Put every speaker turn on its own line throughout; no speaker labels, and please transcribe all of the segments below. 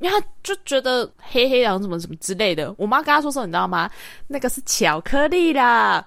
因为他就觉得黑黑狼怎么怎么之类的。我妈跟他说什么，你知道吗？那个是巧克力啦。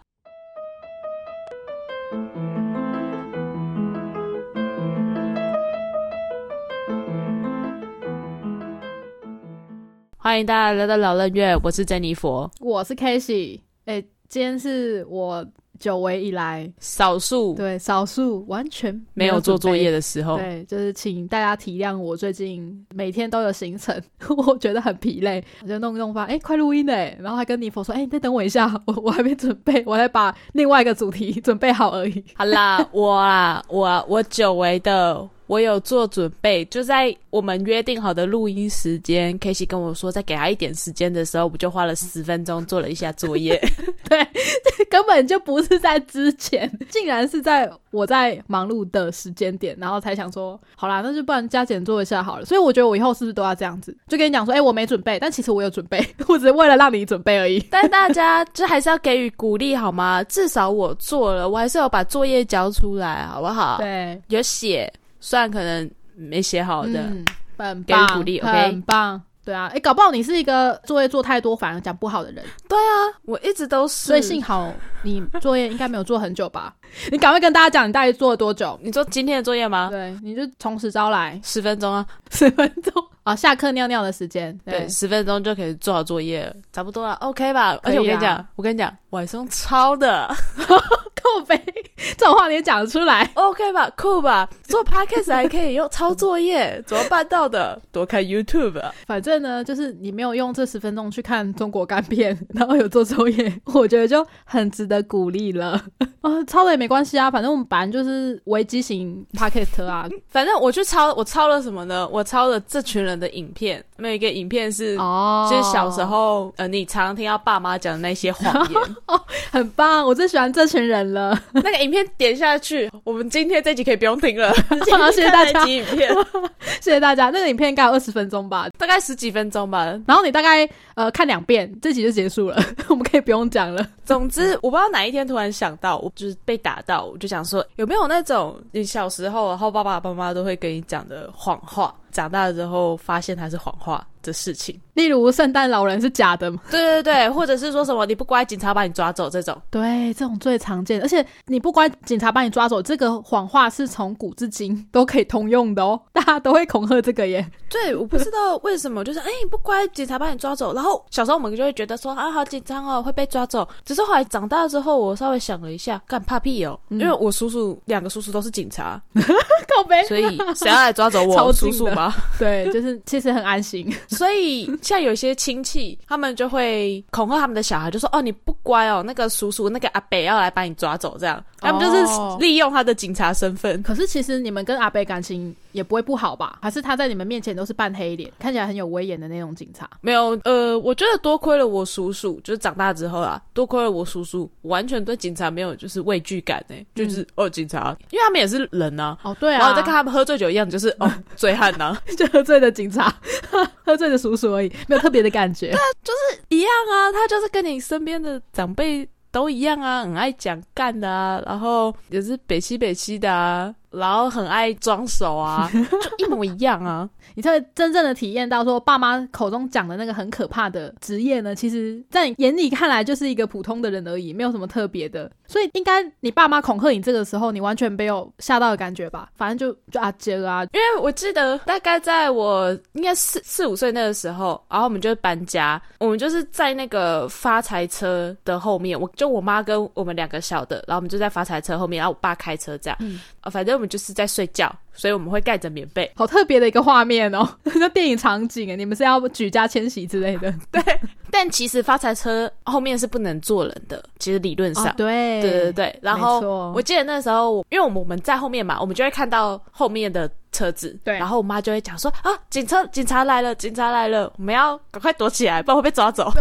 欢迎大家来到老人院，我是珍妮佛，
我是 k a s e y 哎，今天是我。久违以来，
少数
对少数完全
没有做作业的时候，
对，就是请大家体谅我最近每天都有行程，我觉得很疲累，我就弄一弄发，哎，快录音嘞，然后还跟尼佛说，哎，你再等我一下，我 我还没准备，我还把另外一个主题准备好而已。
好啦，我啊，我我久违的。我有做准备，就在我们约定好的录音时间 k e y 跟我说再给他一点时间的时候，我就花了十分钟做了一下作业。
对，根本就不是在之前，竟然是在我在忙碌的时间点，然后才想说，好啦，那就不然加减做一下好了。所以我觉得我以后是不是都要这样子，就跟你讲说，哎，我没准备，但其实我有准备，我只是为了让你准备而已。
但大家就还是要给予鼓励好吗？至少我做了，我还是要把作业交出来，好不好？
对，
有写。虽然可能没写好的，
很棒，很棒，对啊，哎，搞不好你是一个作业做太多反而讲不好的人。
对啊，我一直都是。
所以幸好你作业应该没有做很久吧？你赶快跟大家讲，你大概做了多久？
你做今天的作业吗？
对，你就从实招来，
十分钟啊，
十分钟啊，下课尿尿的时间，
对，十分钟就可以做好作业，差不多了，OK 吧？而且我跟你讲，我跟你讲，晚上抄的。
扣呗，这种话你也讲得出来
？OK 吧，酷吧？做 Podcast 还可以用抄作业，怎么办到的？多看 YouTube。
反正呢，就是你没有用这十分钟去看中国干片，然后有做作业，我觉得就很值得鼓励了。啊，抄了也没关系啊，反正我们本来就是危机型 Podcast 啊。
反正我去抄，我抄了什么呢？我抄了这群人的影片，每一个影片是哦，就是小时候呃，你常听到爸妈讲的那些谎言
哦，很棒，我最喜欢这群人。了，那
个影片点下去，我们今天这集可以不用听了。
谢谢大家，
影片，
谢谢大家。那个影片应该有二十分钟吧，
大概十几分钟吧。
然后你大概呃看两遍，这集就结束了，我们可以不用讲了。
总之，我不知道哪一天突然想到，我就是被打打到，我就想说，有没有那种你小时候，然后爸爸妈妈都会跟你讲的谎话。长大了之后发现它是谎话的事情，
例如圣诞老人是假的，
对对对，或者是说什么你不乖，警察把你抓走这种，
对，这种最常见。而且你不乖，警察把你抓走，这个谎话是从古至今都可以通用的哦，大家都会恐吓这个耶。
对，我不知道为什么，就是哎，你不乖，警察把你抓走。然后小时候我们就会觉得说啊，好紧张哦，会被抓走。只是后来长大之后，我稍微想了一下，干怕屁哦，因为我叔叔两个叔叔都是警察，
靠背，
所以谁要来抓走我叔叔吗？
对，就是其实很安心，
所以像有些亲戚，他们就会恐吓他们的小孩，就说：“哦，你不乖哦，那个叔叔那个阿北要来把你抓走。”这样，他们就是利用他的警察身份。
可是其实你们跟阿北感情。也不会不好吧？还是他在你们面前都是扮黑脸，看起来很有威严的那种警察？
没有，呃，我觉得多亏了我叔叔，就是长大之后啊，多亏了我叔叔，完全对警察没有就是畏惧感呢，就是哦，警察，因为他们也是人呐。
哦，对啊。
然后再看他们喝醉酒一样，就是哦，醉汉呐，
就喝醉的警察，喝醉的叔叔而已，没有特别的感觉。
对啊，就是一样啊，他就是跟你身边的长辈都一样啊，很爱讲干的啊，然后也是北西北西的啊。然后很爱装熟啊，就一模一样啊！
你才会真正的体验到说，爸妈口中讲的那个很可怕的职业呢，其实在你眼里看来就是一个普通的人而已，没有什么特别的。所以应该你爸妈恐吓你这个时候，你完全没有吓到的感觉吧？反正就就啊接了啊，
因为我记得大概在我应该四四五岁那个时候，然后我们就搬家，我们就是在那个发财车的后面，我就我妈跟我们两个小的，然后我们就在发财车后面，然后我爸开车这样，啊，反正我们。就是在睡觉，所以我们会盖着棉被，
好特别的一个画面哦，那电影场景哎，你们是要举家迁徙之类的？
对，但其实发财车后面是不能坐人的，其实理论上，
对，
对对对。然后我记得那时候，因为我们我们在后面嘛，我们就会看到后面的车子，
对，
然后我妈就会讲说啊，警车，警察来了，警察来了，我们要赶快躲起来，不然会被抓走。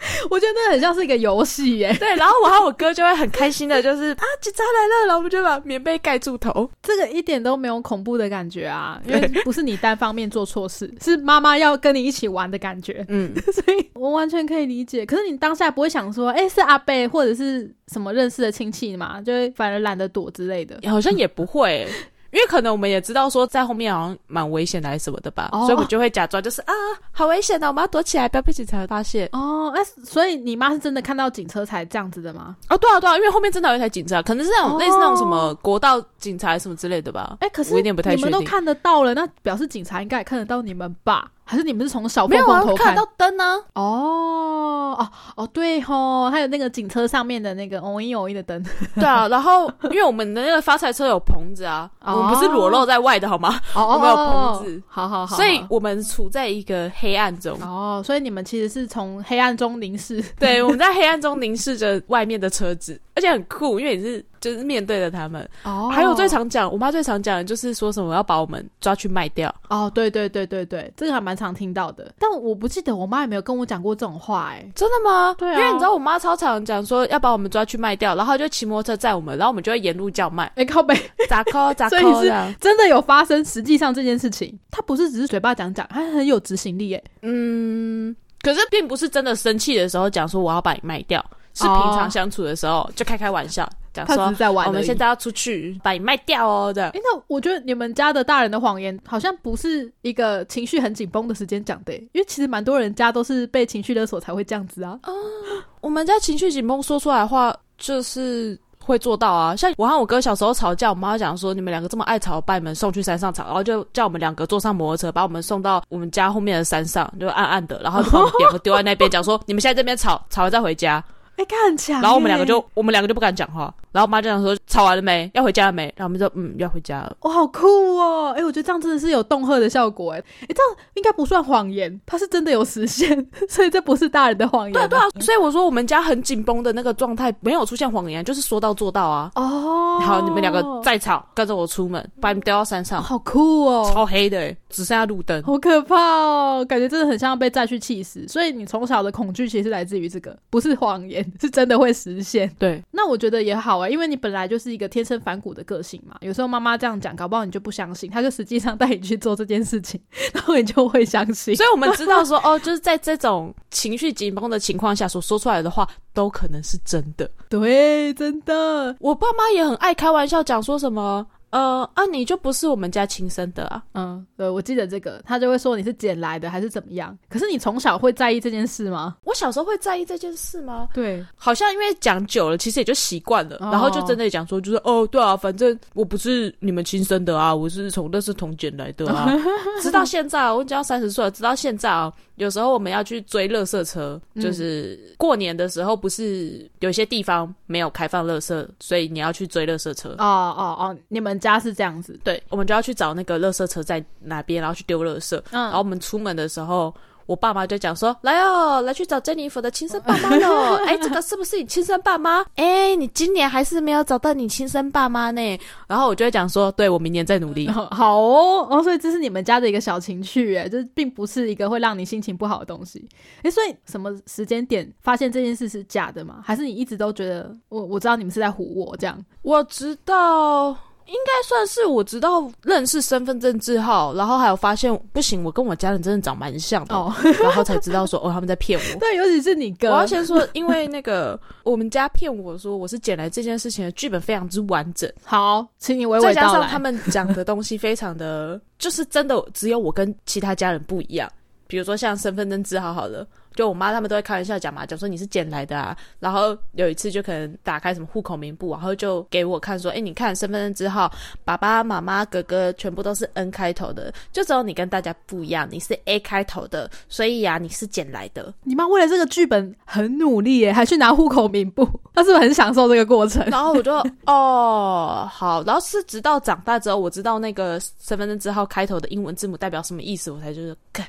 我觉得那很像是一个游戏耶。
对，然后我和我哥就会很开心的，就是啊，警察来了，然后我们就把棉被盖住头。
这个一点都没有恐怖的感觉啊，因为不是你单方面做错事，是妈妈要跟你一起玩的感觉。嗯，所以我完全可以理解。可是你当下不会想说，哎，是阿贝或者是什么认识的亲戚嘛，就会反而懒得躲之类的。
好像也不会。因为可能我们也知道说在后面好像蛮危险的还是什么的吧，
哦
所以我们就会假装就是啊，好危险的，我们要躲起来，不要被警察发现。
哦，哎、所以你妈是真的看到警车才这样子的吗？
哦，对啊，对啊，因为后面真的有一台警车，可能是那种、
哦
类似那种什么国道警察什么之类的吧。
哎、可是
我有点不太
你们都看得到了，那表示警察应该也看得到你们吧？还是你们是从小
没有啊
缝缝，头
看得到灯呢、
哦哦哦，对吼，还有那个警车上面的那个哦一哦一的灯，
对啊，然后因为我们的那个发财车有棚子啊，
哦。
我们不是裸露在外的好吗？
哦
我们有棚子。
好好好，
所以我们处在一个黑暗中。
哦，所以你们其实是从黑暗中凝视，
对，我们在黑暗中凝视着外面的车子，而且很酷，因为你是就是面对着他们。
哦。
还有最常讲，我妈最常讲的就是说什么要把我们抓去卖掉。
哦，对对对对对，这个还蛮常听到的，但我不记得我妈有没有跟我讲过这种话、哎，
真的吗？
对啊。
因为你知道我妈超常讲说要把我们抓去卖掉，然后就骑摩托车载我们，然后我们就会沿路叫卖，
哎、靠背，
砸扣 砸扣
所以是。真的有发生，实际上这件事情，他不是只是嘴巴讲讲，他很有执行力，哎，
嗯，可是并不是真的生气的时候讲说我要把你卖掉，是平
哦
常相处的时候就开开玩笑讲说。我们现在要出去把你卖掉哦，这样。
哎、那我觉得你们家的大人的谎言好像不是一个情绪很紧绷的时间讲的、欸，因为其实蛮多人家都是被情绪勒索才会这样子啊。
我们家情绪紧绷说出来的话就是。会做到啊！像我和我哥小时候吵架，我妈讲说你们两个这么爱吵，把你们送去山上吵，然后就叫我们两个坐上摩托车，把我们送到我们家后面的山上，就暗暗的，然后就把我们两个丢在那边，讲说你们现在这边吵，吵完再回家。
哎、看很强欸、
然后我们两个就我们两个就不敢讲话，然后我妈就讲说吵完了没？要回家了没？然后我们就嗯要回家了。
哇，好酷哦！哎、我觉得这样真的是有恫吓的效果、哎，哎，这样应该不算谎言，它是真的有实现，所以这不是大人的谎言。
对啊对啊，所以我说我们家很紧绷的那个状态没有出现谎言，就是说到做到啊。
哦，
好，你们两个再吵，跟着我出门，把你们丢到山上，
好酷哦，
超黑的欸，只剩下路灯。
好可怕哦，感觉真的很像被再去气死。所以你从小的恐惧其实是来自于这个，不是谎言，是真的会实现。
对，
那我觉得也好啊、因为你本来就是一个天生反骨的个性嘛。有时候妈妈这样讲，搞不好你就不相信，她就实际上带你去做这件事情，然后你就会相信。
所以我们知道说，哦，就是在这种情绪紧绷的情况下所说出来的话，都可能是真的。
对，真的，
我爸妈也很爱开玩笑讲说什么，呃啊，你就不是我们家亲生的啊。
嗯，对，我记得这个，他就会说你是捡来的还是怎么样。可是你从小会在意这件事吗？
我小时候会在意这件事吗？
对，
好像因为讲久了，其实也就习惯了，
哦
然后就真的讲说，就是哦，对啊，反正我不是你们亲生的啊，我是从那是同捡来的啊。直到现在，我已经要三十岁了，直到现在啊，有时候我们要去追垃圾车，
嗯
就是过年的时候，不是有些地方没有开放垃圾，所以你要去追垃圾车。
哦哦哦，你们家是这样子，
对，我们就要去找那个垃圾车在哪边，然后去丢垃圾。
嗯
然后我们出门的时候，我爸妈就讲说：“来哦，来去找珍妮佛的亲生爸妈喽！哎，这个是不是你亲生爸妈？哎，你今年还是没有找到你亲生爸妈呢。”然后我就会讲说：“对我明年再努力。
哦 好哦，哦，所以这是你们家的一个小情趣，哎，这并不是一个会让你心情不好的东西。哎，所以什么时间点发现这件事是假的吗？还是你一直都觉得我我知道你们是在唬我这样？”
我知道。应该算是我直到认识身份证字号，然后还有发现不行，我跟我家人真的长蛮像的，
哦，
然后才知道说哦他们在骗我。
对，尤其是你哥，
我要先说，因为那个我们家骗我说我是捡来这件事情的剧本非常之完整，
好，请你娓
再
娓道来。
加上他们讲的东西非常的，就是真的只有我跟其他家人不一样。比如说像身份证字号好了，就我妈他们都会开玩笑讲嘛，讲说你是捡来的啊。然后有一次就可能打开什么户口名簿，然后就给我看说，哎，你看身份证字号，爸爸妈妈哥哥全部都是 N 开头的，就只有你跟大家不一样，你是 A 开头的，所以呀、你是捡来的。
你妈为了这个剧本很努力耶，还去拿户口名簿，她是不是很享受这个过程？
然后我就哦好，然后是直到长大之后，我知道那个身份证字号开头的英文字母代表什么意思，我才就是看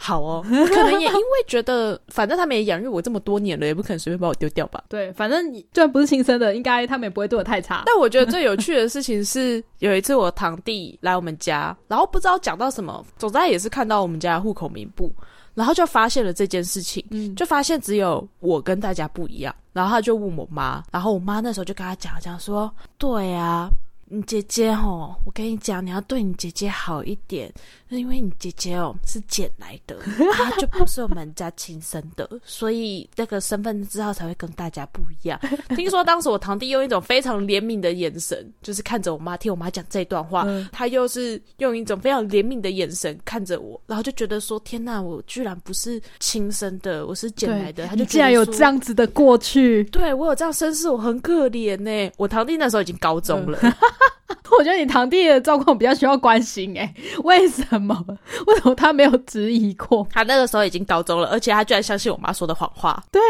好哦。可能也因为觉得，反正他们也养育我这么多年了，也不可能随便把我丢掉吧。
对，反正你就算不是亲生的，应该他们也不会对我太差。
但我觉得最有趣的事情是，有一次我堂弟来我们家，然后不知道讲到什么，总之他也是看到我们家户口名簿，然后就发现了这件事情。
嗯，
就发现只有我跟大家不一样，然后他就问我妈，然后我妈那时候就跟他讲讲说，对啊，你姐姐哦，我跟你讲，你要对你姐姐好一点，那因为你姐姐哦是捡来的，她就不是我们家亲生的，所以那个身份之后才会跟大家不一样。听说当时我堂弟用一种非常怜悯的眼神，就是看着我妈，听我妈讲这段话，他又是用一种非常怜悯的眼神看着我，然后就觉得说：天哪，我居然不是亲生的，我是捡来的。他就
竟然有这样子的过去，
对我有这样身世，我很可怜呢。我堂弟那时候已经高中了。
我觉得你堂弟的状况比较需要关心哎，为什么？为什么他没有质疑过？
他那个时候已经高中了，而且他居然相信我妈说的谎话。
对，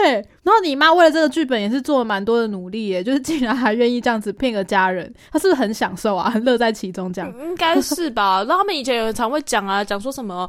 然后你妈为了这个剧本也是做了蛮多的努力耶，就是竟然还愿意这样子骗个家人，他是不是很享受啊？很乐在其中这样？
应该是吧。然后他们以前有人常会讲啊，讲说什么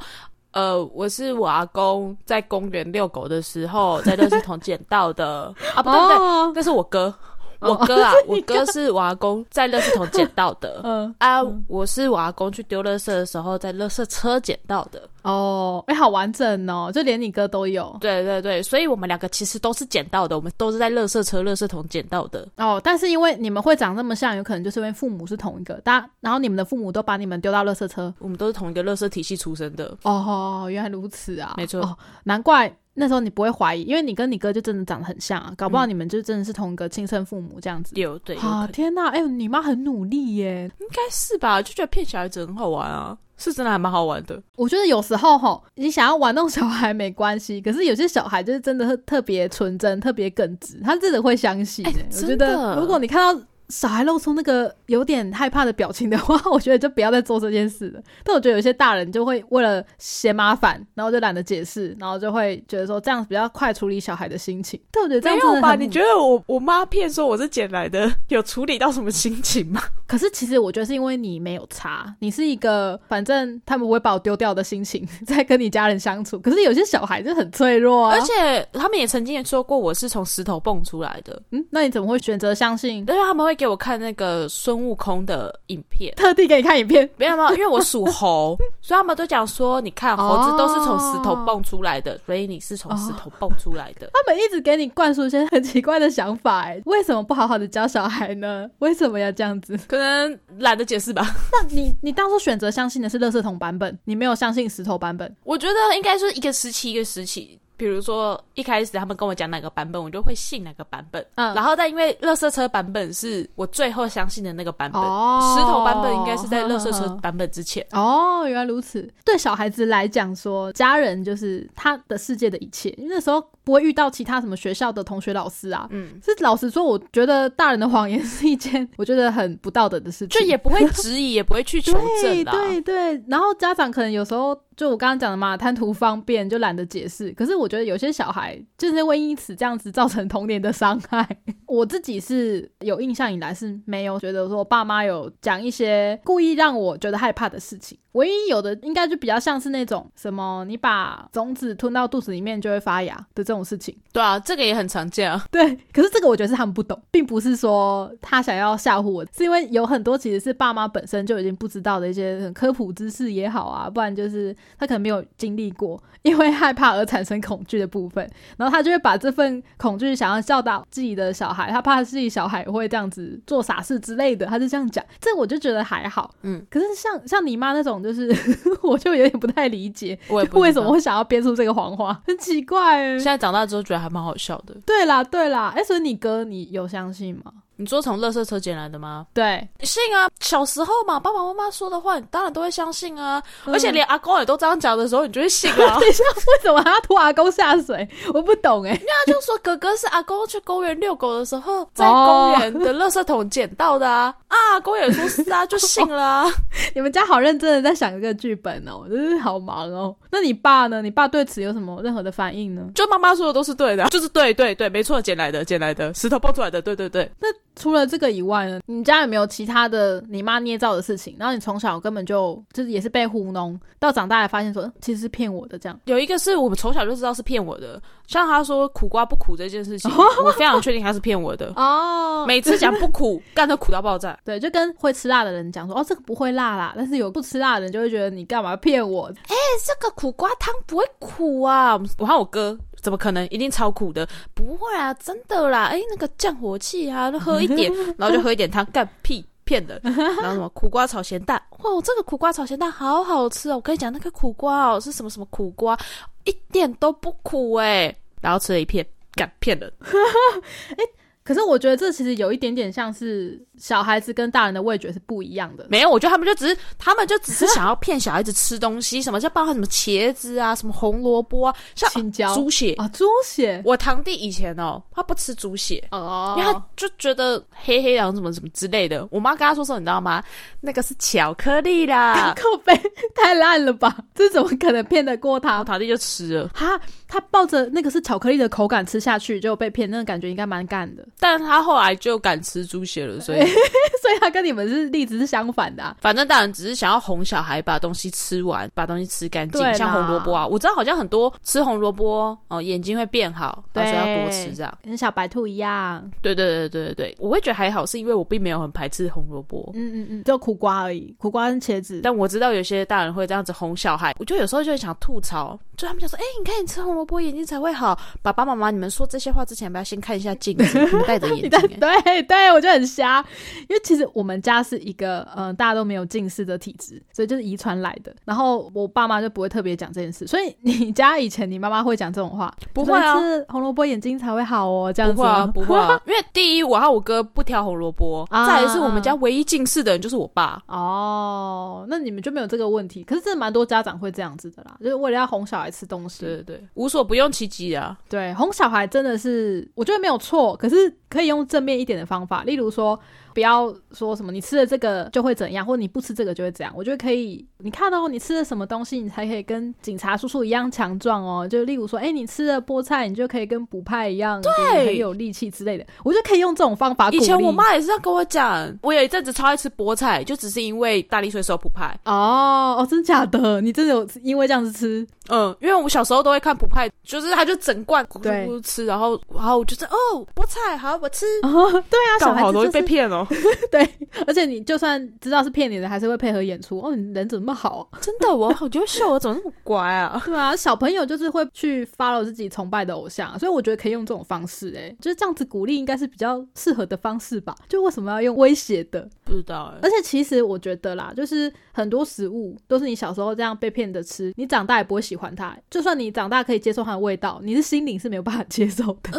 呃，我是我阿公在公园遛狗的时候在垃圾桶捡到的啊，不对不对，那是我哥。我哥啊，我哥是我阿公在垃圾桶捡到的。嗯啊，我是我阿公去丢垃圾的时候在垃圾车捡到的。
哦，哎，好完整哦，就连你哥都有。
对对对，所以我们两个其实都是捡到的，我们都是在垃圾车、垃圾桶捡到的。
哦，但是因为你们会长那么像，有可能就是因为父母是同一个，大然后你们的父母都把你们丢到垃圾车，
我们都是同一个垃圾体系出生的。
哦，原来如此啊，
没错，
难怪。那时候你不会怀疑，因为你跟你哥就真的长得很像啊，搞不好你们就真的是同一个亲生父母这样子。
有对
啊，天哪，哎，你妈很努力耶，
应该是吧？就觉得骗小孩子很好玩啊，是真的还蛮好玩的。
我觉得有时候哈，你想要玩弄小孩没关系，可是有些小孩就是真的特别纯真、特别耿直，他真的会相信。我觉得如果你看到。小孩露出那个有点害怕的表情的话，我觉得就不要再做这件事了。但我觉得有些大人就会为了嫌麻烦，然后就懒得解释，然后就会觉得说这样比较快处理小孩的心情。但我觉得这样
没有吧？你觉得我我妈骗说我是捡来的，有处理到什么心情吗？
可是其实我觉得是因为你没有查，你是一个反正他们不会把我丢掉的心情 在跟你家人相处。可是有些小孩就很脆弱啊，
而且他们也曾经也说过我是从石头蹦出来的。
嗯，那你怎么会选择相信？因
为他们会。给我看那个孙悟空的影片，
特地给你看影片，
没有吗？因为我属猴，所以他们都讲说，你看猴子都是从石头蹦出来的，所以你是从石头蹦出来的。
他们一直给你灌输一些很奇怪的想法，哎，为什么不好好的教小孩呢？为什么要这样子？
可能懒得解释吧。
那你你当初选择相信的是乐色桶版本，你没有相信石头版本？
我觉得应该是一个时期一个时期。比如说一开始他们跟我讲哪个版本，我就会信哪个版本。嗯，然后但因为乐色车版本是我最后相信的那个版本，石头版本应该是在乐色车版本之前。
哦，原来如此。对小孩子来讲，说家人就是他的世界的一切，因为那时候不会遇到其他什么学校的同学、老师啊。嗯，是老实说，我觉得大人的谎言是一件我觉得很不道德的事情，
就也不会质疑，也不会去求证。
对对，然后家长可能有时候。就我刚刚讲的嘛，贪图方便就懒得解释。可是我觉得有些小孩就是会因此这样子造成童年的伤害。我自己是有印象以来是没有觉得说爸妈有讲一些故意让我觉得害怕的事情。唯一有的应该就比较像是那种什么你把种子吞到肚子里面就会发芽的这种事情。
对啊，这个也很常见啊。
对，可是这个我觉得是他们不懂，并不是说他想要吓唬我，是因为有很多其实是爸妈本身就已经不知道的一些科普知识也好啊，不然就是他可能没有经历过，因为害怕而产生恐惧的部分，然后他就会把这份恐惧想要教导自己的小孩，他怕自己小孩会这样子做傻事之类的，他就这样讲。这我就觉得还好，嗯。可是像像你妈那种。就是，我就有点不太理解，为什么会想要编出这个谎话，很奇怪。
现在长大之后觉得还蛮好笑的。
对啦，对啦，哎，所以你哥你有相信吗？
你说从垃圾车捡来的吗？
对，
信啊！小时候嘛，爸爸妈妈说的话，你当然都会相信啊。而且连阿公也都这样讲的时候，你就会信啊。
等一下，为什么还要拖阿公下水？我不懂哎。
那就说哥哥是阿公去公园遛狗的时候，在公园的垃圾桶捡到的啊。啊，公园说是啊，就信了啊。
你们家好认真的在想一个剧本哦，真是好忙哦。那你爸呢？你爸对此有什么任何的反应呢？
就妈妈说的都是对的，就是对对对，没错，捡来的，捡来的，石头蹦出来的，对对对。
那除了这个以外呢？你家有没有其他的你妈捏造的事情？然后你从小根本就就是也是被糊弄，到长大才发现说其实是骗我的这样。
有一个是我们从小就知道是骗我的，像他说苦瓜不苦这件事情，我非常确定他是骗我的哦。每次讲不苦，干的苦到爆炸。
对，就跟会吃辣的人讲说哦这个不会辣啦，但是有不吃辣的人就会觉得你干嘛骗我？
哎，这个苦瓜汤不会苦啊！我和我哥。怎么可能？一定超苦的？不会啊，真的啦！哎，那个降火气啊，喝一点，然后就喝一点汤，干屁。骗的。然后什么苦瓜炒咸蛋，哇，这个苦瓜炒咸蛋好好吃哦！我跟你讲，那个苦瓜哦是什么什么苦瓜，一点都不苦哎。然后吃了一片，敢骗人。
可是我觉得这其实有一点点像是小孩子跟大人的味觉是不一样的。
没有，我觉得他们就只是他们就只是想要骗小孩子吃东西，什么叫包含什么茄子啊，什么红萝卜啊，像
青椒、
猪血
啊，猪血。
我堂弟以前哦，他不吃猪血哦，因为他就觉得黑黑的什么什么之类的。我妈跟他说说，你知道吗？那个是巧克力啦，
口碑太烂了吧？这怎么可能骗得过他？
我堂弟就吃了，
哈，他抱着那个是巧克力的口感吃下去，就被骗，那个感觉应该蛮干的。
但他后来就敢吃猪血了，所以
所以他跟你们是例子是相反的。
反正大人只是想要哄小孩把东西吃完，把东西吃干净。像红萝卜啊，我知道好像很多吃红萝卜哦，眼睛会变好，所以要多吃这样。
跟小白兔一样。
对对对对对对，我会觉得还好，是因为我并没有很排斥红萝卜。
嗯嗯嗯，就苦瓜而已，苦瓜跟茄子。
但我知道有些大人会这样子哄小孩，我就有时候就会想吐槽，就他们就说：“哎，你看你吃红萝卜眼睛才会好。”爸爸妈妈，你们说这些话之前，不要先看一下镜子，戴着 眼。
对对，我就很瞎，因为其实我们家是一个嗯，大家都没有近视的体质，所以就是遗传来的。然后我爸妈就不会特别讲这件事，所以 你家以前你妈妈会讲这种话，
不会啊，
红萝卜眼睛才会好哦，这样子
不会啊，不会啊，因为第一我和我哥不挑红萝卜，再来是我们家唯一近视的人就是我爸。
哦，那你们就没有这个问题？可是真的蛮多家长会这样子的啦，就是为了要哄小孩吃东西，
对对对，无所不用其极啊。
对，哄小孩真的是我觉得没有错，可是可以用正面一点的方法，例如说。不要说什么你吃了这个就会怎样，或者你不吃这个就会怎样。我觉得可以，你看到你吃了什么东西，你才可以跟警察叔叔一样强壮哦。就例如说，哎，你吃了菠菜，你就可以跟补派一样，
对，
很有力气之类的。我就可以用这种方法。
以前我妈也是这样跟我讲，我有一阵子超爱吃菠菜，就只是因为大力水手补派。
哦哦，真假的？你真的有因为这样子吃？
嗯，因为我小时候都会看补派，就是他就整罐咕咕吃，然后然后我就哦，菠菜好，我吃。
对啊，小孩
好容易被骗哦。
对，而且你就算知道是骗你的，还是会配合演出。哦，你人怎么那么好？
真的，我好优秀，我怎么那么乖啊？
对啊，小朋友就是会去 follow 自己崇拜的偶像，所以我觉得可以用这种方式。哎，就是这样子鼓励，应该是比较适合的方式吧？就为什么要用威胁的？
不知道。
而且其实我觉得啦，就是很多食物都是你小时候这样被骗着吃，你长大也不会喜欢它。就算你长大可以接受它的味道，你的心灵是没有办法接受的。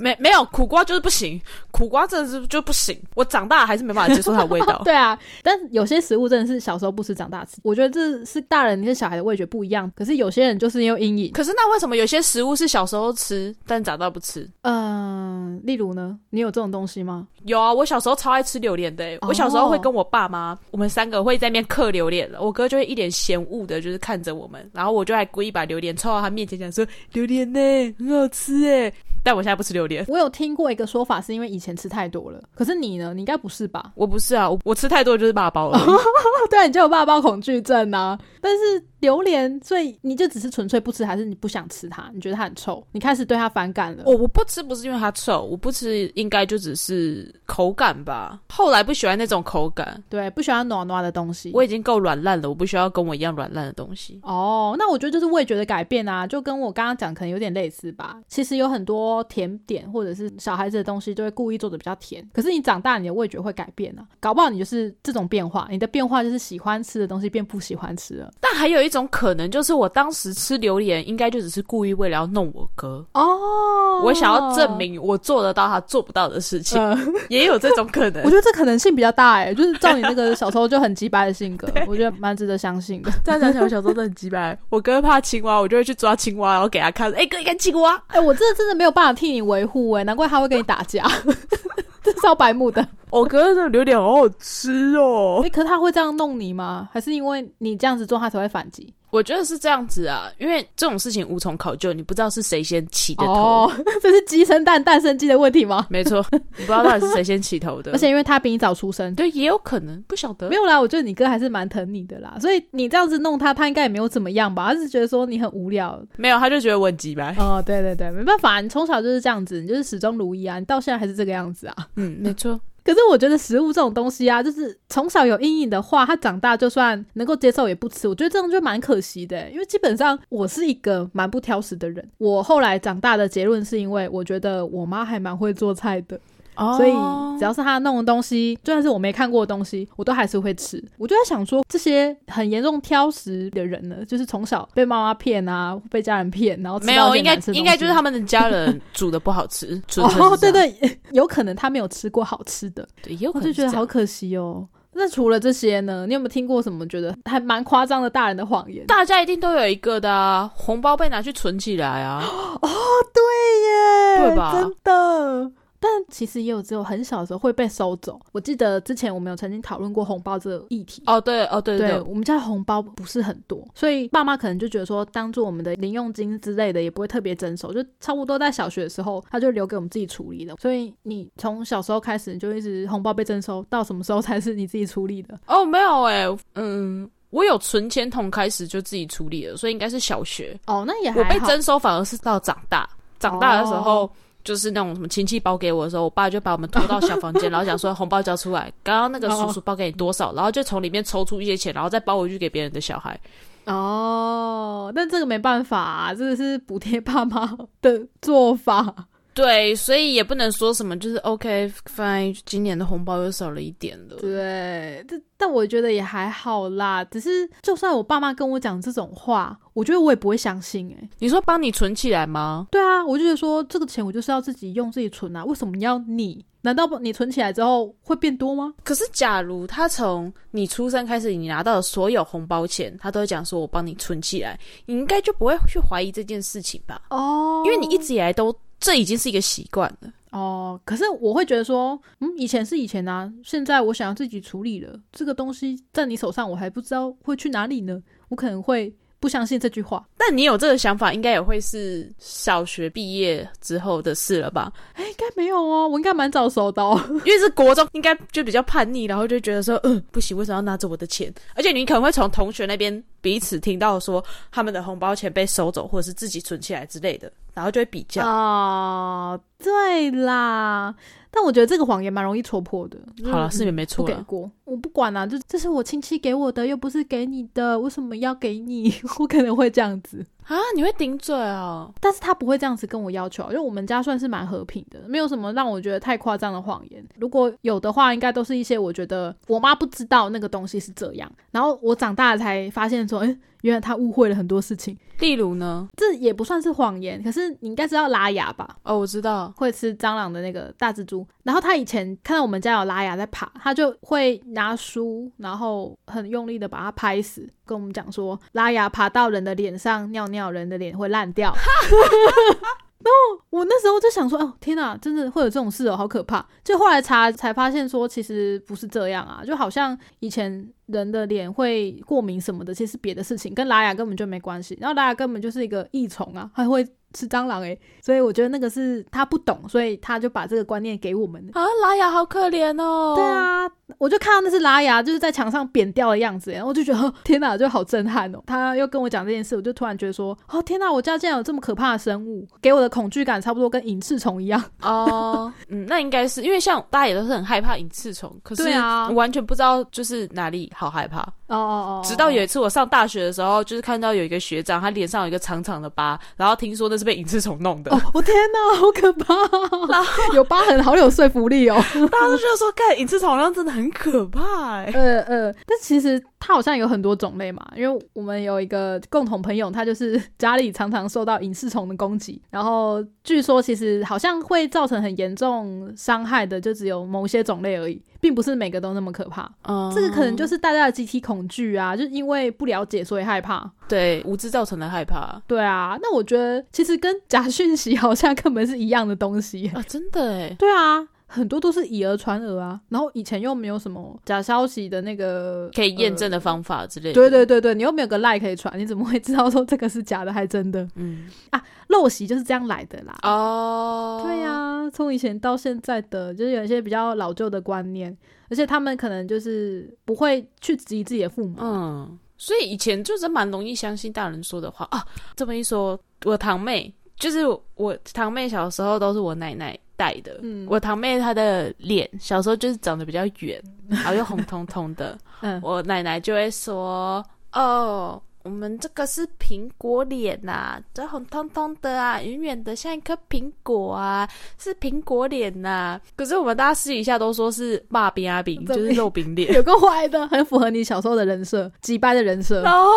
没没有苦瓜就是不行，苦瓜真的是就不行。我长大还是没办法接受它的味道。
对啊，但有些食物真的是小时候不吃，长大吃。我觉得这是大人跟小孩的味觉不一样。可是有些人就是因为阴影。
可是那为什么有些食物是小时候吃，但长大不吃？
嗯，例如呢？你有这种东西吗？
有啊，我小时候超爱吃榴莲的。我小时候会跟我爸妈，我们三个会在那边嗑榴莲我哥就会一脸嫌恶的，就是看着我们，然后我就还故意把榴莲凑到他面前讲说：“榴莲呢，很好吃哎。”但我现在不吃榴莲。
我有听过一个说法，是因为以前吃太多了。可是你呢？你应该不是吧？
我不是啊，我我吃太多就是爸包了。
对，你就有爸包恐惧症啊。但是。榴莲，所以你就只是纯粹不吃，还是你不想吃它？你觉得它很臭，你开始对它反感了？
我我不吃不是因为它臭，我不吃应该就只是口感吧。后来不喜欢那种口感，
对，不喜欢暖暖的东西。
我已经够软烂了，我不需要跟我一样软烂的东西。
哦，那我觉得就是味觉的改变啊，就跟我刚刚讲可能有点类似吧。其实有很多甜点或者是小孩子的东西，就会故意做的比较甜。可是你长大，你的味觉会改变啊，搞不好你就是这种变化。你的变化就是喜欢吃的东西变不喜欢吃了。
但还有一种可能就是我当时吃榴莲，应该就只是故意为了要弄我哥
哦，
我想要证明我做得到他做不到的事情，也有这种可能。
我觉得这可能性比较大哎，就是照你那个小时候就很鸡白的性格，我觉得蛮值得相信的。
这样想起来，我小时候都很鸡白。我哥怕青蛙，我就会去抓青蛙，然后给他看。哎，哥，你看青蛙。
哎，我真的真的没有办法替你维护哎，难怪他会跟你打架。这烧白木的，
我哥这榴莲好好吃哦。
哎，可是他会这样弄你吗？还是因为你这样子做，他才会反击？
我觉得是这样子啊，因为这种事情无从考究，你不知道是谁先起的头。
哦，这是鸡生蛋，蛋生鸡的问题吗？
没错，你不知道到底是谁先起头的。
而且因为他比你早出生，
对，也有可能不晓得。
没有啦，我觉得你哥还是蛮疼你的啦，所以你这样子弄他，他应该也没有怎么样吧？他是觉得说你很无聊。
没有，他就觉得我很鸡掰。
哦，对对对，没办法，你从小就是这样子，你就是始终如一啊，你到现在还是这个样子啊。
嗯，没错。
可是我觉得食物这种东西啊，就是从小有阴影的话，他长大就算能够接受也不吃，我觉得这样就蛮可惜的。因为基本上我是一个蛮不挑食的人，我后来长大的结论是因为我觉得我妈还蛮会做菜的。
哦
所以只要是他弄的东西，就算是我没看过的东西，我都还是会吃。我就在想说，这些很严重挑食的人呢，就是从小被妈妈骗啊，被家人骗，然后吃
没有，应该应该就是他们的家人煮的不好吃，
哦，对对，有可能他没有吃过好吃的，
对，也有可
我就觉得好可惜哦。那除了这些呢，你有没有听过什么觉得还蛮夸张的大人的谎言？
大家一定都有一个的啊，红包被拿去存起来啊。
哦对耶，
对吧
真的。但其实也有只有很小的时候会被收走。我记得之前我们有曾经讨论过红包这个议题。
哦，对，哦，对
对
对，
我们家红包不是很多，所以爸妈可能就觉得说，当做我们的零用金之类的，也不会特别征收，就差不多在小学的时候，他就留给我们自己处理了。所以你从小时候开始，你就一直红包被征收，到什么时候才是你自己处理的？
哦，没有哎、嗯，我有存钱筒开始就自己处理了，所以应该是小学。
哦，那也
我被。征收反而是到长大，长大的时候。
哦
就是那种什么亲戚包给我的时候，我爸就把我们拖到小房间，然后讲说红包交出来，刚刚那个叔叔包给你多少，然后就从里面抽出一些钱，然后再包回去给别人的小孩。
哦，但这个没办法、啊，这个是补贴爸妈的 做法。
对，所以也不能说什么，就是 OK fine，今年的红包又少了一点了。
对，但但我觉得也还好啦。只是就算我爸妈跟我讲这种话，我觉得我也不会相信、欸。
你说帮你存起来吗？
对啊，我就觉得说这个钱我就是要自己用自己存啊，为什么要你？难道你存起来之后会变多吗？
可是，假如他从你出生开始，你拿到的所有红包钱，他都会讲说“我帮你存起来”，你应该就不会去怀疑这件事情吧？
哦
因为你一直以来都这已经是一个习惯了。
哦，可是我会觉得说，嗯，以前是以前啊，现在我想要自己处理了，这个东西在你手上，我还不知道会去哪里呢，我可能会不相信这句话。
但你有这个想法，应该也会是小学毕业之后的事了吧？
哎，应该没有哦，我应该蛮早熟的、哦。
因为是国中，应该就比较叛逆，然后就觉得说，嗯，不行，为什么要拿着我的钱？而且你可能会从同学那边彼此听到说他们的红包钱被收走，或者是自己存起来之类的，然后就会比较。
哦，对啦，但我觉得这个谎言蛮容易戳破的。
好了，
嗯
是也没错了。
给过，我不管啦、这这是我亲戚给我的，又不是给你的，为什么要给你？我可能会这样子，
啊，你会顶嘴哦？
但是他不会这样子跟我要求，因为我们家算是蛮和平的，没有什么让我觉得太夸张的谎言。如果有的话，应该都是一些我觉得我妈不知道那个东西是这样，然后我长大了才发现说，哎、原来他误会了很多事情。
例如呢？
这也不算是谎言，可是你应该知道拉雅吧？
哦，我知道，
会吃蟑螂的那个大蜘蛛。然后他以前看到我们家有拉雅在爬，他就会拿书，然后很用力的把它拍死，跟我们讲说，拉雅爬到人的脸上尿尿，人的脸会烂掉。然后我那时候就想说，哦天哪，真的会有这种事哦，好可怕！就后来查才发现说，其实不是这样啊，就好像以前人的脸会过敏什么的，其实是别的事情，跟拉雅根本就没关系。然后拉雅根本就是一个异虫啊，还会吃蟑螂诶、所以我觉得那个是他不懂，所以他就把这个观念给我们。
啊，拉雅好可怜哦。
对，啊，我就看到那是拉雅，就是在墙上扁掉的样子，然后我就觉得哦 天哪，就好震撼哦。他又跟我讲这件事，我就突然觉得说，哦天哪，我家竟然有这么可怕的生物，给我的恐惧感差不多跟隐翅虫一样。
哦，嗯，那应该是因为像大家也都是很害怕隐翅虫，可是
对啊
我完全不知道就是哪里好害怕。
哦哦哦，
直到有一次我上大学的时候，就是看到有一个学长，他脸上有一个长长的疤，然后听说那是被隐翅虫弄的，
哦，我天哪，好可怕、哦！有疤痕，好有说服力哦。
大家都觉得说，看隐翅虫好像真的很可怕哎。
呃呃，但其实它好像有很多种类嘛，因为我们有一个共同朋友，他就是家里常常受到隐翅虫的攻击，然后据说其实好像会造成很严重伤害的，就只有某些种类而已，并不是每个都那么可怕。
嗯
这个可能就是大家的集体恐惧啊，就是因为不了解所以害怕。
对无知造成的害怕
对啊，那我觉得其实跟假讯息好像根本是一样的东西。
啊，真的哎。
对啊，很多都是以讹传讹啊，然后以前又没有什么假消息的那个
可以验证的方法之类的。
对对对对，你又没有个赖可以传，你怎么会知道说这个是假的还真的？
嗯啊，
陋习就是这样来的啦。
哦，
对呀、从以前到现在的，就是有一些比较老旧的观念，而且他们可能就是不会去质疑自己的父母。
嗯，所以以前就是蛮容易相信大人说的话啊。这么一说，我堂妹就是我堂妹小时候都是我奶奶带的。
嗯
我堂妹她的脸小时候就是长得比较圆，然后又红彤彤的。
嗯
我奶奶就会说：“哦，我们这个是苹果脸呐、这红彤彤的啊，圆圆的像一颗苹果啊，是苹果脸呐、可是我们大家私底下都说是骂饼啊饼，就是肉饼脸。
有个坏的，很符合你小时候的人设，几掰的人设。
然后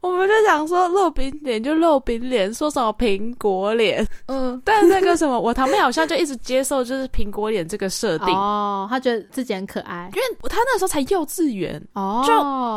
我们就想说肉饼脸就肉饼脸，说什么苹果脸，
嗯，
但那个什么，我堂妹好像就一直接受就是苹果脸这个设定，
哦，她觉得自己很可爱。
因为她那时候才幼稚园，
哦，
就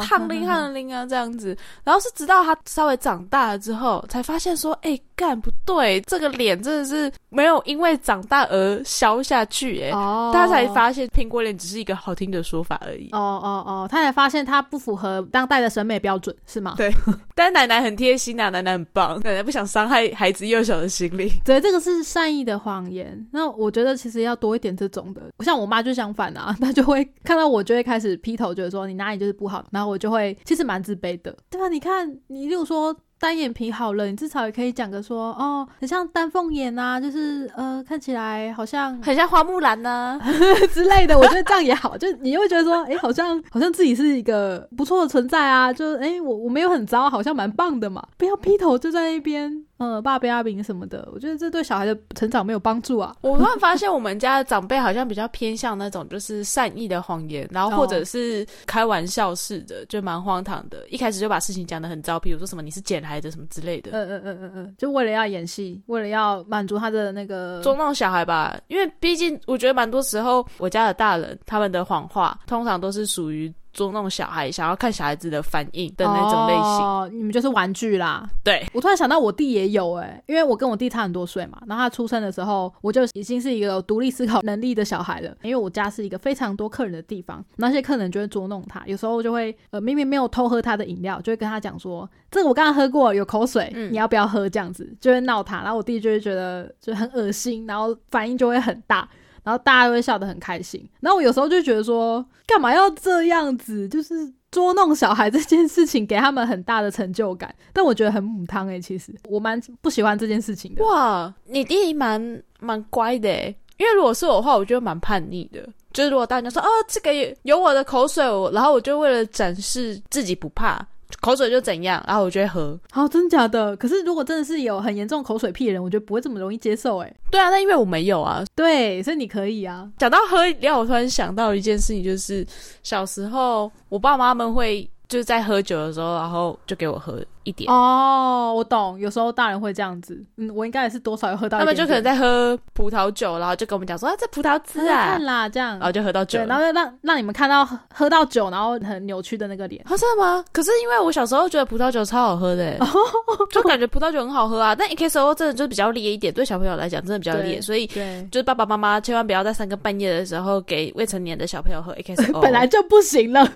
烫拎烫拎啊这样子，然后是直到他稍微长大了之后，才发现说，哎、干不对，这个脸真的是没有因为长大而消下去、哎、
哦，
他才发现苹果脸只是一个好听的说法而已。
哦哦哦，他才发现他不符合当代的审美标准，是吗？
对 但奶奶很贴心啊，奶奶很棒，奶奶不想伤害孩子幼小的心灵。
对，这个是善意的谎言。那我觉得其实要多一点这种的。像我妈就相反啊，她就会看到我就会开始劈头，觉得说你哪里就是不好，然后我就会其实蛮自卑的，对吧？你看，你如果说。单眼皮好了，你至少也可以讲个说哦，很像丹凤眼啊，就是呃，看起来好像
很像花木兰呢、
之类的，我觉得这样也好，就你会觉得说，哎、好像好像自己是一个不错的存在啊，就哎、我我没有很糟，好像蛮棒的嘛，不要劈头就在那边，呃，爸爸阿饼什么的，我觉得这对小孩的成长没有帮助啊。
我突然发现，我们家的长辈好像比较偏向那种就是善意的谎言，然后或者是开玩笑式的，就蛮荒唐的。一开始就把事情讲得很糟，比如说什么你是捡来的什么之类的，
嗯嗯嗯嗯嗯，就为了要演戏，为了要满足他的那个
捉弄小孩吧。因为毕竟我觉得蛮多时候，我家的大人他们的谎话通常都是属于捉弄小孩，想要看小孩子的反应的那种类型。
哦，你们就是玩具啦。
对，
我突然想到，我弟也有哎、因为我跟我弟差很多岁嘛，然后他出生的时候，我就已经是一个有独立思考能力的小孩了。因为我家是一个非常多客人的地方，那些客人就会捉弄他，有时候就会呃明明没有偷喝他的饮料，就会跟他讲说，这个我刚刚喝过，有口水，
嗯
你要不要喝？这样子就会闹他，然后我弟就会觉得就很恶心，然后反应就会很大。然后大家都会笑得很开心，然后我有时候就觉得说，干嘛要这样子？就是捉弄小孩这件事情，给他们很大的成就感，但我觉得很母汤诶、其实我蛮不喜欢这件事情的。
哇，你弟弟蛮蛮乖的诶，因为如果是我的话，我就会蛮叛逆的。就是如果大家说哦，这个有我的口水，然后我就为了展示自己不怕，口水就怎样，然后我就会喝。
好、真假的？可是如果真的是有很严重口水屁的人，我觉得不会这么容易接受哎、
对啊，那因为我没有啊。
对，所以你可以啊。
讲到喝饮料，我突然想到一件事情，就是小时候我爸妈们会就是在喝酒的时候，然后就给我喝一点。
哦，我懂，有时候大人会这样子。嗯，我应该也是多少有喝到一
他们就可能在喝葡萄酒，然后就跟我们讲说啊，这葡萄汁啊
看，啦这样
然。后就喝到酒
对，然后让让你们看到喝喝到酒，然后很扭曲的那个脸。
啊，真的吗？可是因为我小时候觉得葡萄酒超好喝的欸，就感觉葡萄酒很好喝啊。但 XO 真的就比较烈一点，对小朋友来讲真的比较烈，所以
对，
就是爸爸妈妈千万不要在三更半夜的时候给未成年的小朋友喝 XO。
本来就不行了，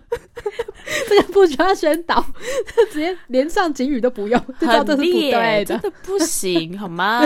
这个不需要宣导，直接连上警语都不用，就知道这是不，对的。
真的不行，好吗？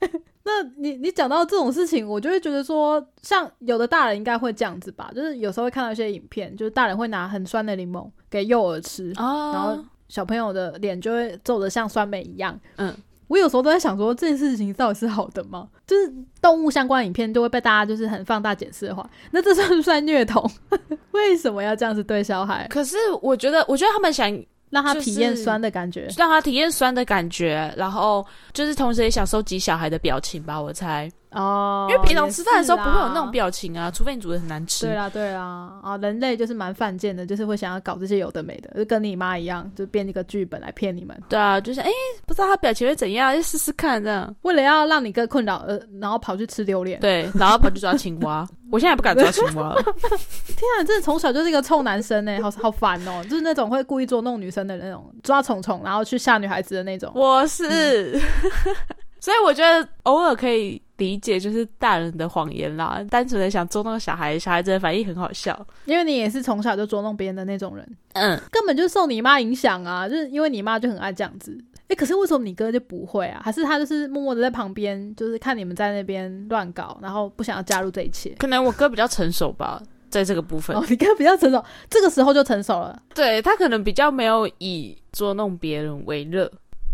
那你你讲到这种事情，我就会觉得说，像有的大人应该会这样子吧，就是有时候会看到一些影片，就是大人会拿很酸的柠檬给幼儿吃，
哦，
然后小朋友的脸就会皱得像酸梅一样。
嗯，
我有时候都在想说，这件事情到底是好的吗？就是动物相关影片都会被大家就是很放大解释的话，那这算不算虐童？为什么要这样子对小孩，
可是我觉得，我觉得他们想
让他体验酸的感觉？
让他体验酸的感觉，然后就是同时也想收集小孩的表情吧，我猜。
哦，
因为平常吃饭的时候不会有那种表情啊，除非你煮的很难吃。
对啦，对啦，啊，人类就是蛮犯贱的，就是会想要搞这些有的没的，就跟你妈一样，就编一个剧本来骗你们，
对啊，就是哎、不知道他表情会怎样，就试试看这样。
为了要让你更困扰，呃，然后跑去吃榴莲。
对，然后跑去抓青蛙，我现在也不敢抓青蛙了。
天啊，真的从小就是一个臭男生呢，好好烦哦，就是那种会故意捉弄女生的那种，抓虫虫然后去吓女孩子的那种。
我是，所以我觉得偶尔可以理解，就是大人的谎言啦，单纯的想捉弄小孩，小孩子的反应很好笑。
因为你也是从小就捉弄别人的那种人，
嗯，
根本就受你妈影响啊，就是因为你妈就很爱这样子。哎，可是为什么你哥就不会啊？还是他就是默默的在旁边，就是看你们在那边乱搞，然后不想要加入这一切？
可能我哥比较成熟吧，在这个部分，
哦，你哥比较成熟，这个时候就成熟了。
对他可能比较没有以捉弄别人为乐，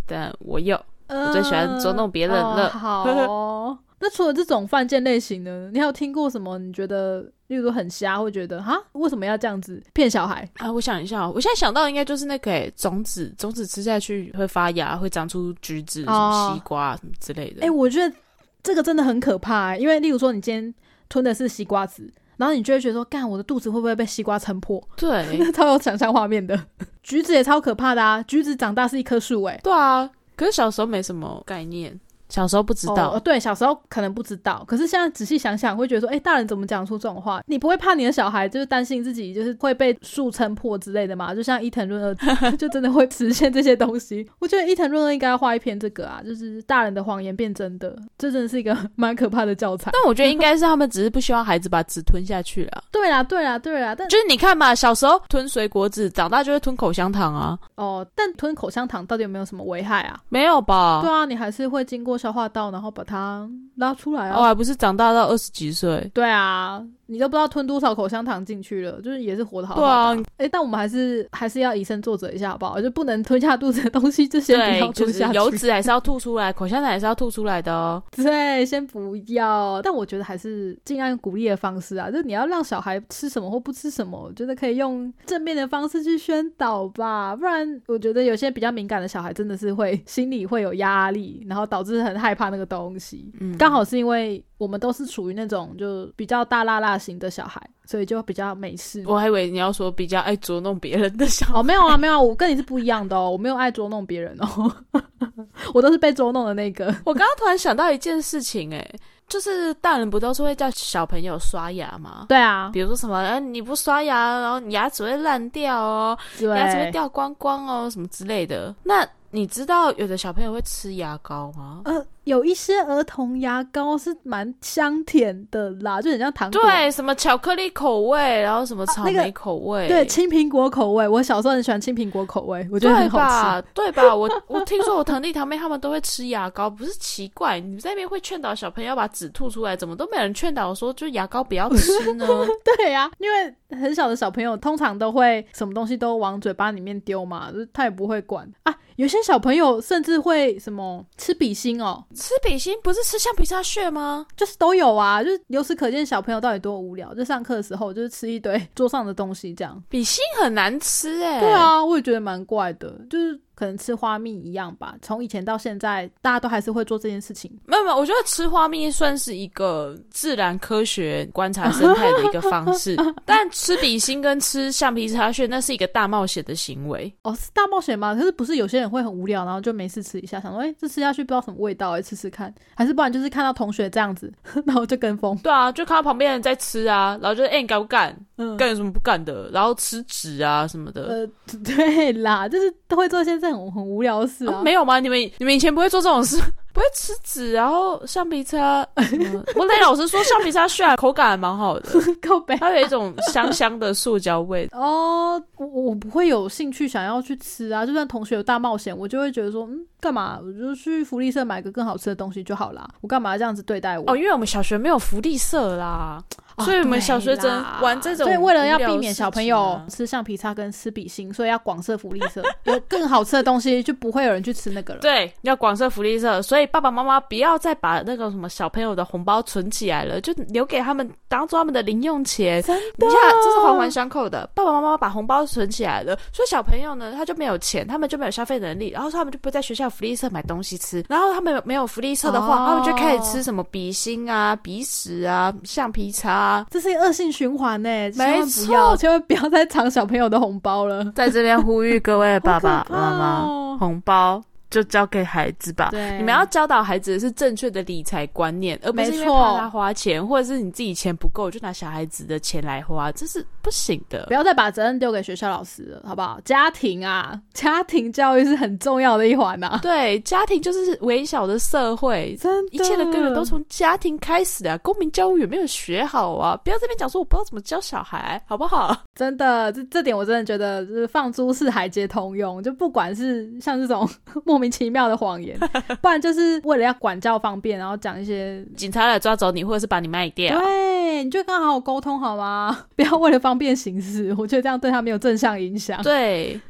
但我有。
我
最喜欢捉弄别人了
好哦，那除了这种犯贱类型呢，你还有听过什么？你觉得，例如说很瞎，会觉得哈，为什么要这样子骗小孩？
啊，我想一下哦，我现在想到应该就是那个诶种子，种子吃下去会发芽，会长出橘子、什么
哦
西瓜什么之类的。
哎、我觉得这个真的很可怕、因为例如说你今天吞的是西瓜籽，然后你就会觉得说，干我的肚子会不会被西瓜撑破？
对
超有想象画面的。橘子也超可怕的啊，橘子长大是一棵树哎、
对啊，可是小时候没什么概念，小时候不知道。
哦，对，小时候可能不知道，可是现在仔细想想，会觉得说，哎、大人怎么讲出这种话？你不会怕你的小孩就是担心自己就是会被树撑破之类的吗？就像伊藤润二，就真的会实现这些东西。我觉得伊藤润二应该要画一篇这个啊，就是大人的谎言变真的，这真的是一个蛮可怕的教材。
但我觉得应该是他们只是不希望孩子把纸吞下去了。
对啦，对啦，对啦，但
就是你看嘛，小时候吞水果纸，长大就会吞口香糖啊，
哦，但吞口香糖到底有没有什么危害啊？
没有吧？
对啊，你还是会经过消化道，然后把它拉出来
哦，
啊。
还不是长大到二十几岁。
对啊，你都不知道吞多少口香糖进去了，就是也是活得好好
对
的啊。
啊，
哎、但我们还是还是要以身作则一下，好不好？就不能吞下肚子的东西，就先不要吞下去。
油脂还是要吐出来，口香糖还是要吐出来的哦。
对，先不要。但我觉得还是尽量用鼓励的方式啊，就是你要让小孩吃什么或不吃什么，我觉得可以用正面的方式去宣导吧。不然，我觉得有些比较敏感的小孩真的是会心里会有压力，然后导致很害怕那个东西。
嗯，
刚好是因为我们都是属于那种就比较大辣辣型的小孩，所以就比较美式。
我还以为你要说比较爱捉弄别人的小孩。
哦，没有啊，没有啊，我跟你是不一样的哦，我没有爱捉弄别人哦，我都是被捉弄的那个。
我刚刚突然想到一件事情、哎，就是大人不都是会叫小朋友刷牙吗？
对啊，
比如说什么，呃，你不刷牙，然后你牙齿会烂掉哦，牙齿会，掉光光哦，什么之类的。那你知道有的小朋友会吃牙膏吗？
呃，有一些儿童牙膏是蛮香甜的啦，就很像糖果。
对，什么巧克力口味，然后什么草莓口味，
对，青苹果口味，我小时候很喜欢青苹果口味，我觉得很好吃。
吧？对吧？我我听说我堂弟堂妹他们都会吃牙膏，不是奇怪？你在那边会劝导小朋友要把纸吐出来，怎么都没有人劝导说，就是牙膏不要吃呢？
对呀、因为很小的小朋友通常都会什么东西都往嘴巴里面丢嘛，就是他也不会管啊。有些小朋友甚至会什么吃笔芯哦，
吃比心不是吃橡皮擦屑吗？
就是都有啊，就是由此可见小朋友到底多无聊，就上课的时候就是吃一堆 桌上的东西这样。
比心很难吃哎、
对，啊，我也觉得蛮怪的，就是可能吃花蜜一样吧。从以前到现在，大家都还是会做这件事情。
没有没有，我觉得吃花蜜算是一个自然科学观察生态的一个方式，但吃比心跟吃橡皮擦屑那是一个大冒险的行为。
哦，是大冒险吗？可是不是有些人会很无聊，然后就没事吃一下，想说，哎、这吃下去不知道什么味道、哎，吃吃看，还是不然就是看到同学这样子，然后就跟风。
对啊，就看到旁边人在吃啊，然后就哎、你敢不敢？
嗯，
干有什么不敢的？然后吃纸啊什么的。
呃，对啦，就是都会做一些这种很无聊的事啊。
啊没有吗？你们你们以前不会做这种事？不会吃纸，然后橡皮擦。嗯我雷老师说橡皮擦虽然口感还蛮好的，
靠背
它有一种香香的塑胶味。
哦，我我不会有兴趣想要去吃啊。就算同学有大冒险，我就会觉得说，嗯，干嘛？我就去福利社买个更好吃的东西就好啦。我干嘛要这样子对待我？
哦，因为我们小学没有福利社啦，
哦
所以我们小学
对
只能
啦
玩这种
所以为了要避免小朋友
啊
吃橡皮擦跟吃笔芯，所以要广设福利社，有更好吃的东西就不会有人去吃那个了。
对，要广设福利社，所以爸爸妈妈不要再把那个什么小朋友的红包存起来了，就留给他们当做他们的零用钱。
真
你看，这是环环相扣的。爸爸妈妈把红包存起来了，所以小朋友呢，他就没有钱，他们就没有消费能力，然后他们就不在学校福利社买东西吃。然后他们没有福利社的话，
哦
他们就开始吃什么笔芯啊、鼻屎啊、橡皮擦啊。
这是一个恶性循环呢，千万不
错
要，千万不要再抢小朋友的红包了。
在这边呼吁各位爸爸妈妈，
哦
红包就交给孩子吧。
对，
你们要教导孩子的是正确的理财观念，而不是因为怕他花钱，或者是你自己钱不够就拿小孩子的钱来花，这是不行的
不。要再把责任丢给学校老师了，好不好？家庭啊，家庭教育是很重要的一环呐、
对，家庭就是微小的社会，
真，
一切的根源都从家庭开始的、公民教育有没有学好啊？不要这边讲说我不知道怎么教小孩，好不好？
真的，这这点我真的觉得就是放诸四海皆通用，就不管是像这种莫 名其妙的谎言，不然就是为了要管教方便，然后讲一些。
警察来抓走你，或者是把你卖掉。
对，你就跟他好好沟通好吗？不要为了方便行事，我觉得这样对他没有正向影响。
对，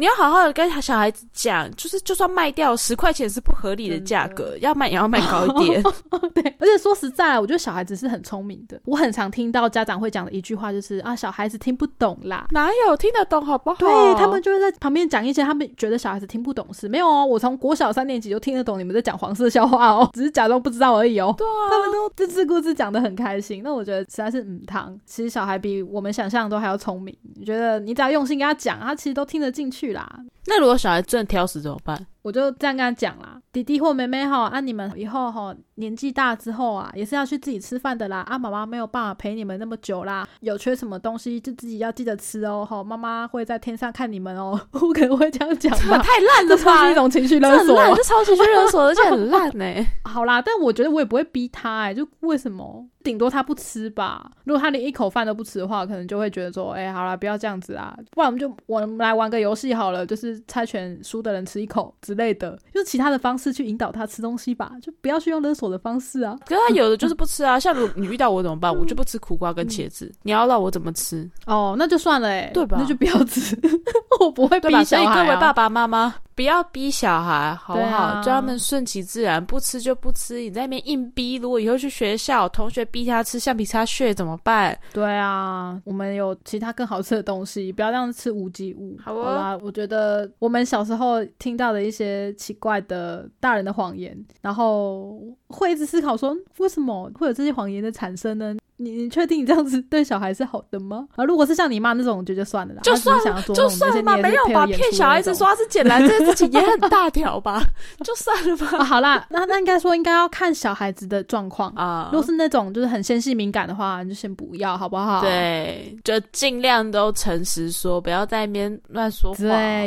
你要好好的跟小孩子讲，就是就算卖掉十块钱是不合理的价格，要卖也要卖高一点。
对，而且说实在，我觉得小孩子是很聪明的。我很常听到家长会讲的一句话就是啊，小孩子听不懂啦，
哪有听得懂好不好？
对他们就会在旁边讲一些他们觉得小孩子听不懂事。没有哦，我从国小三年级就听得懂你们在讲黄色笑话哦，只是假装不知道而已哦。
对啊，
他们都自自顾自讲的很开心。那我觉得实在是嗯汤，其实小孩比我们想象都还要聪明。你觉得你只要用心跟他讲，他其实都听得进去啦。
那如果小孩真的挑食怎么办？
我就这样跟他讲啦，弟弟或妹妹哈，啊你们以后哈年纪大之后啊，也是要去自己吃饭的啦。啊妈妈没有办法陪你们那么久啦，有缺什么东西就自己要记得吃哦。哈，妈妈会在天上看你们哦。我可能会这样讲吧。
太烂了吧，这
是一种情绪勒索，
这超情绪勒索，而且很烂呢。
好啦，但我觉得我也不会逼他哎，就为什么？顶多他不吃吧。如果他连一口饭都不吃的话，可能就会觉得说，哎，好啦，不要这样子啊，不然我们就我们来玩个游戏好了，就是猜拳输的人吃一口之类的，用。其他的方式去引导他吃东西吧，就不要去用勒索的方式啊。
可是他有的就是不吃啊，像如你遇到我怎么办？我就不吃苦瓜跟茄子，你要让我怎么吃？
哦，那就算了哎，
对吧？
那就不要吃，我不会逼小
孩。所以各位爸爸妈妈。不要逼小孩，好不好？
叫
他们顺其自然，不吃就不吃。你在那边硬逼，如果以后去学校，同学逼他吃橡皮擦屑怎么办？
对啊，我们有其他更好吃的东西，不要这样吃无机物。
好
啊，我觉得我们小时候听到的一些奇怪的大人的谎言，然后会一直思考说，为什么会有这些谎言的产生呢？你你确定你这样子对小孩是好的吗？啊，如果是像你妈那种，我觉得就算了啦。
就算就算嘛，没有吧骗小孩子说他是捡来这件事情也很大条吧？就算了吧。
好啦，那那应该说应该要看小孩子的状况啊。如果是那种就是很纤细敏感的话，你就先不要，好不好？
对，就尽量都诚实说，不要在那边乱说话，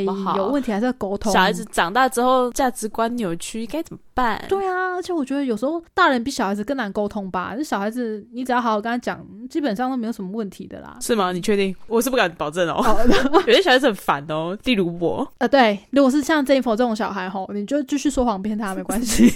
好不好？
有问题还是要沟通。
小孩子长大之后价值观扭曲，该怎么办？
对啊，而且我觉得有时候大人比小孩子更难沟通吧。就小孩子，你只要好好跟他讲，基本上都没有什么问题的啦。
是吗？你确定？我是不敢保证哦。有些小孩子很烦哦，例如我。
呃，对，如果是像 Jennifer 这种小孩吼，你就继续说谎骗他没关系。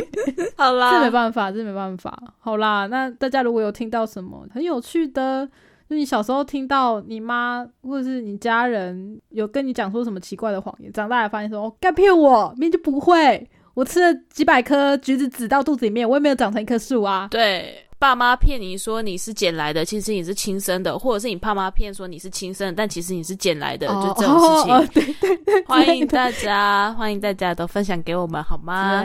好啦，
这没办法，这没办法。好啦，那大家如果有听到什么很有趣的，就你小时候听到你妈或者是你家人有跟你讲说什么奇怪的谎言，长大来发现说哦，该骗我，明明就不会。我吃了几百颗橘子籽到肚子里面，我也没有长成一棵树啊。
对，爸妈骗你说你是捡来的，其实你是亲生的，或者是你爸妈骗说你是亲生的，但其实你是捡来的，就这种事情。
对对对，
欢迎大家，欢迎大家都分享给我们好吗？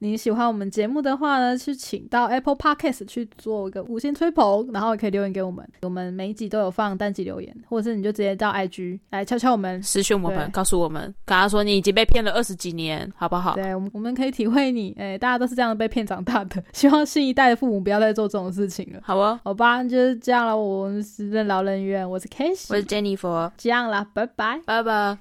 你喜欢我们节目的话呢，去请到 Apple Podcast 去做一个五星吹捧，然后也可以留言给我们。我们每一集都有放单集留言，或者是你就直接到 IG 来敲敲我们，
私讯我们，告诉我们，跟他说你已经被骗了二十几年，好不好？
对，我们我们可以体会你，哎，大家都是这样被骗长大的。希望新一代的父母不要再做这种事情了，
好哦？
好吧，就是这样了。我们是任劳任怨，我是 Casey，
我是 Jennifer，
这样了，拜拜，
拜拜。